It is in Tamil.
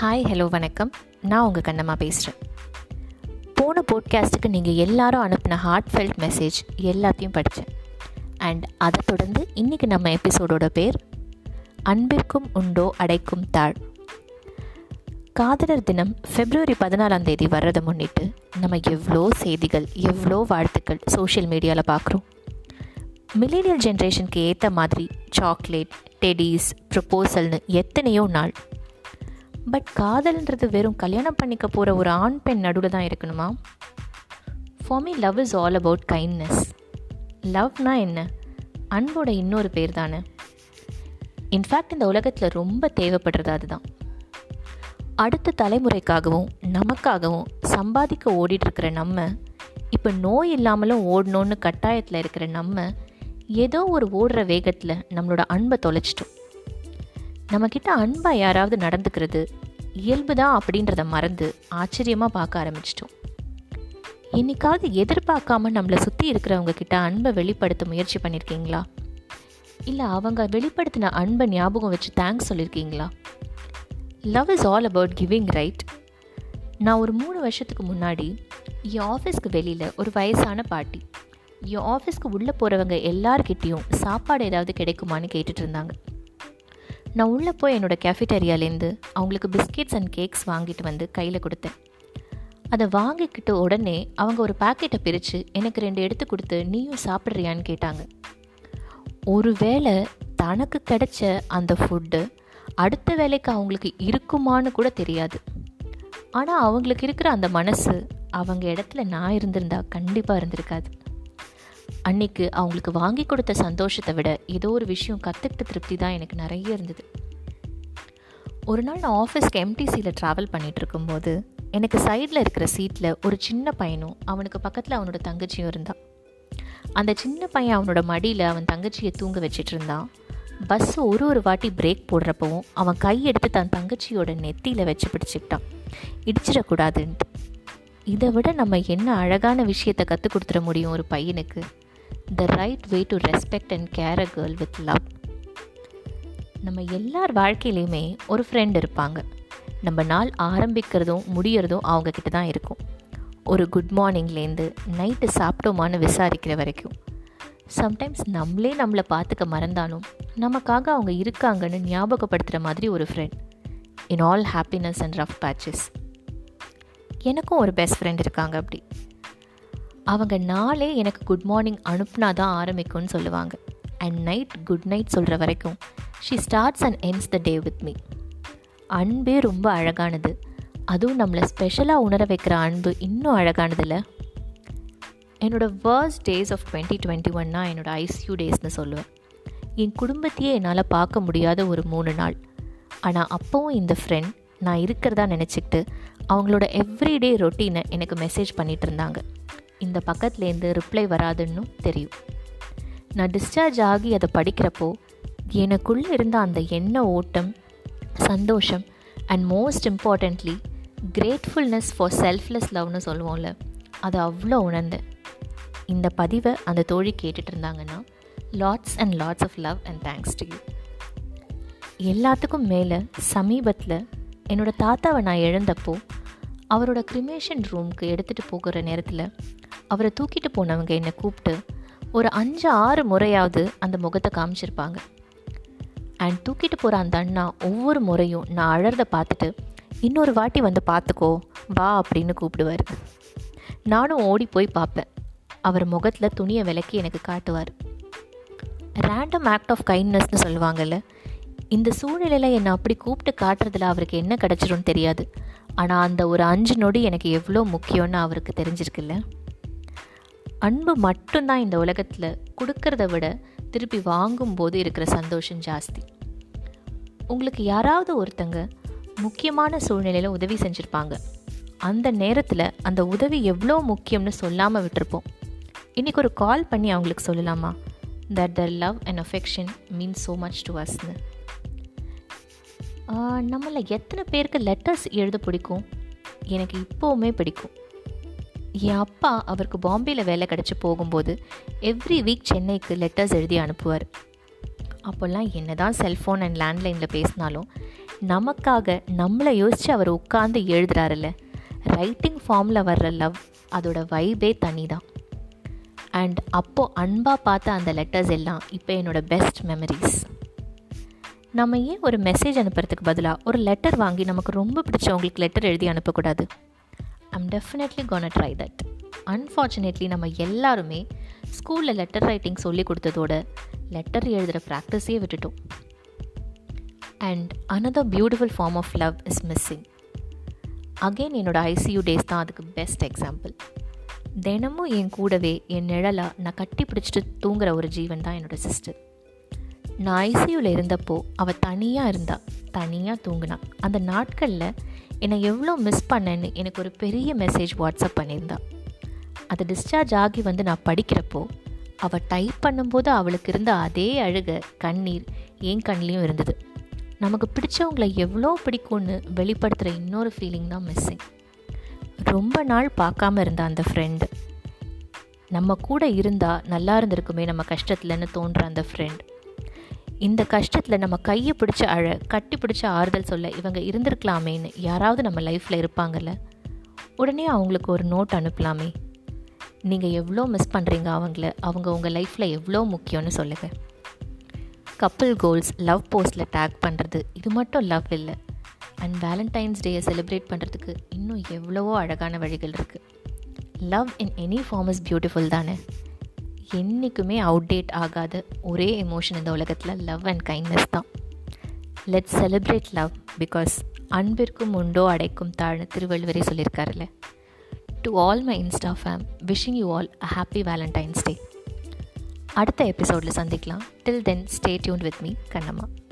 ஹாய் ஹலோ வணக்கம். நான் உங்கள் கண்ணம்மா பேசுகிறேன் போன போட்காஸ்ட்டுக்கு நீங்கள் எல்லாரும் அனுப்பின ஹார்ட் ஃபெல்ட் மெசேஜ் எல்லாத்தையும் படித்தேன் அண்ட் அதை தொடர்ந்து இன்றைக்கி நம்ம எபிசோடோட பேர் அன்பிற்கும் உண்டோ அடைக்கும் தாழ். காதலர் தினம் ஃபெப்ரவரி பதினாலாம் தேதி வர்றதை முன்னிட்டு நம்ம எவ்வளோ செய்திகள் எவ்வளோ வாழ்த்துக்கள் சோஷியல் மீடியாவில் பார்க்குறோம். மில்லேனியல் ஜென்ரேஷனுக்கு ஏற்ற மாதிரி சாக்லேட் டெடிஸ் ப்ரப்போசல்னு எத்தனையோ நாள் பட் காதல்ன்றது வெறும் கல்யாணம் பண்ணிக்க போகிற ஒரு ஆண் பெண் நடுவில் தான் இருக்கணுமா? For me love is all about kindness லவ்னா என்ன? அன்போட இன்னொரு பேர் தானே. இன்ஃபேக்ட் இந்த உலகத்தில் ரொம்ப தேவைப்படுறது அதுதான். அடுத்த தலைமுறைக்காகவும் நமக்காகவும் சம்பாதிக்க ஓடிட்டுருக்கிற நம்ம இப்போ நோய் இல்லாமலும் ஓடணுன்னு கட்டாயத்தில் இருக்கிற நம்ம ஏதோ ஒரு ஓடுற வேகத்தில் நம்மளோட அன்பை தொலைச்சிட்டோம். நம்மக்கிட்ட அன்பாக யாராவது நடந்துக்கிறது இயல்பு தான் அப்படின்றத மறந்து ஆச்சரியமாக பார்க்க ஆரம்பிச்சிட்டோம். என்னைக்காவது எதிர்பார்க்காம நம்மளை சுற்றி இருக்கிறவங்க கிட்ட அன்பை வெளிப்படுத்த முயற்சி பண்ணியிருக்கீங்களா இல்லை அவங்க வெளிப்படுத்தின அன்பை ஞாபகம் வச்சு தேங்க்ஸ் சொல்லியிருக்கீங்களா love is all about giving right நான் ஒரு மூணு வருஷத்துக்கு முன்னாடி என் ஆஃபீஸ்க்கு வெளியில் ஒரு வயசான பாட்டி. என் ஆஃபீஸ்க்கு உள்ளே போகிறவங்க எல்லார்கிட்டேயும் சாப்பாடு ஏதாவது கிடைக்குமான்னு கேட்டுட்ருந்தாங்க நான் உள்ளே போய் என்னோடய கேஃபிட்டேரியாலேருந்து அவங்களுக்கு பிஸ்கெட்ஸ் அண்ட் கேக்ஸ் வாங்கிட்டு வந்து கையில் கொடுத்தேன். அதை வாங்கிக்கிட்டு உடனே அவங்க ஒரு பாக்கெட்டை பிரித்து எனக்கு ரெண்டு எடுத்து கொடுத்து நீயும் சாப்பிட்றியான்னு கேட்டாங்க. ஒருவேளை தனக்கு கிடைச்ச அந்த ஃபுட்டு அடுத்த வேலைக்கு அவங்களுக்கு இருக்குமான்னு கூட தெரியாது. ஆனால் அவங்களுக்கு இருக்கிற அந்த மனசு அவங்க இடத்துல நான் இருந்திருந்தா கண்டிப்பாக இருந்திருக்காது. அன்னைக்கு அவங்களுக்கு வாங்கி கொடுத்த சந்தோஷத்தை விட ஏதோ ஒரு விஷயம் கற்றுக்கிட்ட திருப்தி தான் எனக்கு நிறைய இருந்தது. ஒரு நாள் நான் ஆஃபீஸ்க்கு எம்டிசியில் ட்ராவல் பண்ணிகிட்டு இருக்கும்போது எனக்கு சைடில் இருக்கிற சீட்டில் ஒரு சின்ன பையனும் அவனுக்கு பக்கத்தில் அவனோட தங்கச்சியும் இருந்தான் அந்த சின்ன பையன் அவனோட மடியில் அவன் தங்கச்சியை தூங்க வச்சிட்டு இருந்தான். பஸ் ஒரு ஒரு வாட்டி பிரேக் போடுறப்பவும் அவன் கை எடுத்து தன் தங்கச்சியோட நெத்தியில் வச்சு பிடிச்சிக்கிட்டான். இடிச்சிடக்கூடாதுன்ட்டு. இதை விட நம்ம என்ன அழகான விஷயத்தை கற்றுக் கொடுத்துட முடியும் ஒரு பையனுக்கு? The right way to respect and care a girl with love நம்ம எல்லார் வாழ்க்கையிலையுமே ஒரு ஃப்ரெண்ட் இருப்பாங்க. நம்ம நாள் ஆரம்பிக்கிறதும் முடியறதும் அவங்கக்கிட்ட தான் இருக்கும். ஒரு குட் மார்னிங்லேருந்து நைட்டு சாப்பிட்டோமான்னு விசாரிக்கிற வரைக்கும். சம்டைம்ஸ் நம்மளே நம்மளை பார்த்துக்க மறந்தாலும் நமக்காக அவங்க இருக்காங்கன்னு ஞாபகப்படுத்துகிற மாதிரி ஒரு friend in all happiness and rough patches எனக்கும் ஒரு பெஸ்ட் ஃப்ரெண்ட் இருக்காங்க அப்படி. அவங்க நாளே எனக்கு குட் மார்னிங் அனுப்புனா தான் ஆரம்பிக்கும்னு சொல்லுவாங்க. அண்ட் நைட் குட் நைட் சொல்கிற வரைக்கும் she starts and ends the day with me அன்பே ரொம்ப அழகானது. அதுவும் நம்மளை ஸ்பெஷலாக உணர வைக்கிற அன்பு இன்னும் அழகானதில்ல என்னோடய worst days of twenty twenty ஒன்னா என்னோடய ஐசியூ டேஸ்னு சொல்லுவேன். என் குடும்பத்தையே என்னால் பார்க்க முடியாத ஒரு மூணு நாள். ஆனால் அப்போவும் இந்த ஃப்ரெண்ட் நான் இருக்கிறதா நினச்சிக்கிட்டு அவங்களோட எவ்ரிடே ரொட்டீனை எனக்கு மெசேஜ் பண்ணிகிட்டு இருந்தாங்க இந்த பக்கத்துலேருந்து ரிப்ளை வராதுன்னு தெரியும். நான் டிஸ்சார்ஜ் ஆகி அதை படிக்கிறப்போ எனக்குள்ளே இருந்த அந்த எண்ண ஓட்டம் சந்தோஷம் and most importantly gratefulness for selfless லவ்னு சொல்லுவோம்ல அதை அவ்வளோ உணர்ந்தேன். இந்த பதிவை அந்த தோழி கேட்டுட்டு இருந்தாங்கன்னா lots and lots of love and thanks to you எல்லாத்துக்கும் மேலே சமீபத்தில் என்னோடய தாத்தாவை நான் எழுந்தப்போ அவரோட கிரிமேஷன் ரூம்க்கு எடுத்துகிட்டு போகிற நேரத்தில் அவரை தூக்கிட்டு போனவங்க என்னை கூப்பிட்டு ஒரு அஞ்சு ஆறு முறையாவது அந்த முகத்தை காமிச்சிருப்பாங்க. அண்ட் தூக்கிட்டு போகிற அந்த அண்ணா ஒவ்வொரு முறையும் நான் அழறத பார்த்துட்டு இன்னொரு வாட்டி வந்து பார்த்துக்கோ வா அப்படின்னு கூப்பிடுவார். நானும் ஓடி போய் பார்ப்பேன். அவர் முகத்தில் துணியை விலக்கி எனக்கு காட்டுவார். ரேண்டம் ஆக்ட் ஆஃப் கைண்ட்னஸ்னு சொல்லுவாங்கல்ல இந்த சூழ்நிலையில் என்னை அப்படி கூப்பிட்டு காட்டுறதுல அவருக்கு என்ன கிடச்சிரும்னு தெரியாது. ஆனால் அந்த ஒரு அஞ்சு நொடி எனக்கு எவ்வளோ முக்கியம்னு அவருக்கு தெரிஞ்சிருக்குல்ல? அன்பு மட்டும்தான் இந்த உலகத்தில் கொடுக்கறத விட திருப்பி வாங்கும்போது இருக்கிற சந்தோஷம் ஜாஸ்தி. உங்களுக்கு யாராவது ஒருத்தங்க முக்கியமான சூழ்நிலையில் உதவி செஞ்சுருப்பாங்க. அந்த நேரத்தில் அந்த உதவி எவ்வளோ முக்கியம்னு சொல்லாமல் விட்டுருப்போம். இன்றைக்கி ஒரு கால் பண்ணி அவங்களுக்கு சொல்லலாமா? That the love and affection means so much to அஸ்னு நம்மளை எத்தனை பேருக்கு லெட்டர்ஸ் எழுத பிடிக்கும்? எனக்கு இப்போவுமே பிடிக்கும். என் அப்பா அவருக்கு பாம்பேயில் வேலை கிடச்சி போகும்போது எவ்ரி வீக் சென்னைக்கு லெட்டர்ஸ் எழுதி அனுப்புவார். அப்போல்லாம் என்ன தான் செல்ஃபோன் அண்ட் லேண்ட்லைனில் பேசினாலும் நமக்காக நம்மளை யோசித்து அவர் உட்காந்து எழுதுறாருல்ல. ரைட்டிங் ஃபார்மில் வர்ற லவ் அதோட வைபே தனி தான் அண்ட் அப்போது அன்பாக பார்த்த அந்த லெட்டர்ஸ் எல்லாம் இப்போ என்னோடய பெஸ்ட் மெமரிஸ் நம்ம ஏன் ஒரு மெசேஜ் அனுப்புறதுக்கு பதிலாக ஒரு லெட்டர் வாங்கி நமக்கு ரொம்ப பிடிச்சவங்களுக்கு லெட்டர் எழுதி அனுப்பக்கூடாது? I'm definitely gonna try that unfortunately நம்ம எல்லாருமே ஸ்கூலில் லெட்டர் ரைட்டிங் சொல்லி கொடுத்ததோட லெட்டர் எழுதுகிற ப்ராக்டிஸையே விட்டுட்டோம். And another beautiful form of love is missing again என்னோடய ஐசியூ டேஸ் தான் அதுக்கு பெஸ்ட் எக்ஸாம்பிள் தினமும் என் கூடவே என் நிழலாக நான் கட்டி பிடிச்சிட்டு தூங்குற ஒரு ஜீவன் தான் என்னோடய சிஸ்டர் நான் ஐசியூவில் இருந்தப்போ அவள் தனியாக இருந்தா தனியாக தூங்கினா. அந்த நாட்களில் என்னை எவ்வளோ மிஸ் பண்ணேன்னு எனக்கு ஒரு பெரிய மெசேஜ் வாட்ஸ்அப் பண்ணியிருந்தா. அது டிஸ்சார்ஜ் ஆகி வந்து நான் படிக்கிறப்போ அவள் டைப் பண்ணும்போது அவளுக்கு இருந்த அதே அழுக கண்ணீர் என் கண்லேயும் இருந்தது. நமக்கு பிடிச்சவங்களை எவ்வளோ பிடிக்கும்னு வெளிப்படுத்துகிற இன்னொரு ஃபீலிங் தான் மிஸ்ஸிங் ரொம்ப நாள் பார்க்காம இருந்த அந்த ஃப்ரெண்டு நம்ம கூட இருந்தால் நல்லா இருந்திருக்குமே நம்ம கஷ்டத்துலன்னு தோன்ற அந்த ஃப்ரெண்ட் இந்த கஷ்டத்தில் நம்ம கையை பிடிச்ச அழ கட்டி பிடிச்ச ஆறுதல் சொல்ல இவங்க இருந்திருக்கலாமேன்னு யாராவது நம்ம லைஃப்பில் இருப்பாங்கல்ல? உடனே அவங்களுக்கு ஒரு நோட் அனுப்பலாமே. நீங்கள் எவ்வளோ மிஸ் பண்ணுறீங்க அவங்கள அவங்க உங்கள் லைஃப்பில் எவ்வளோ முக்கியம்னு சொல்லுங்கள் கப்பிள் கோல்ஸ் லவ் போஸ்ட்டில் டேக் பண்ணுறது இது மட்டும் லவ் இல்லை. அண்ட் வேலண்டைன்ஸ் டேயை செலிப்ரேட் பண்ணுறதுக்கு இன்னும் எவ்வளவோ அழகான வழிகள் இருக்குது love in any form is beautiful தானே? என்றைக்குமே அவுடேட் ஆகாத ஒரே எமோஷன் இந்த உலகத்தில் லவ் அண்ட் கைண்ட்னஸ் தான். லெட் செலிப்ரேட் லவ் பிகாஸ் அன்பிற்கும் உண்டோ அடைக்கும் தாழ்னு திருவள்ளுவரே சொல்லியிருக்காருல்ல. To all my insta fam wishing you all a happy Valentine's Day அடுத்த எபிசோடில் சந்திக்கலாம். Till then stay tuned with me Kannamma.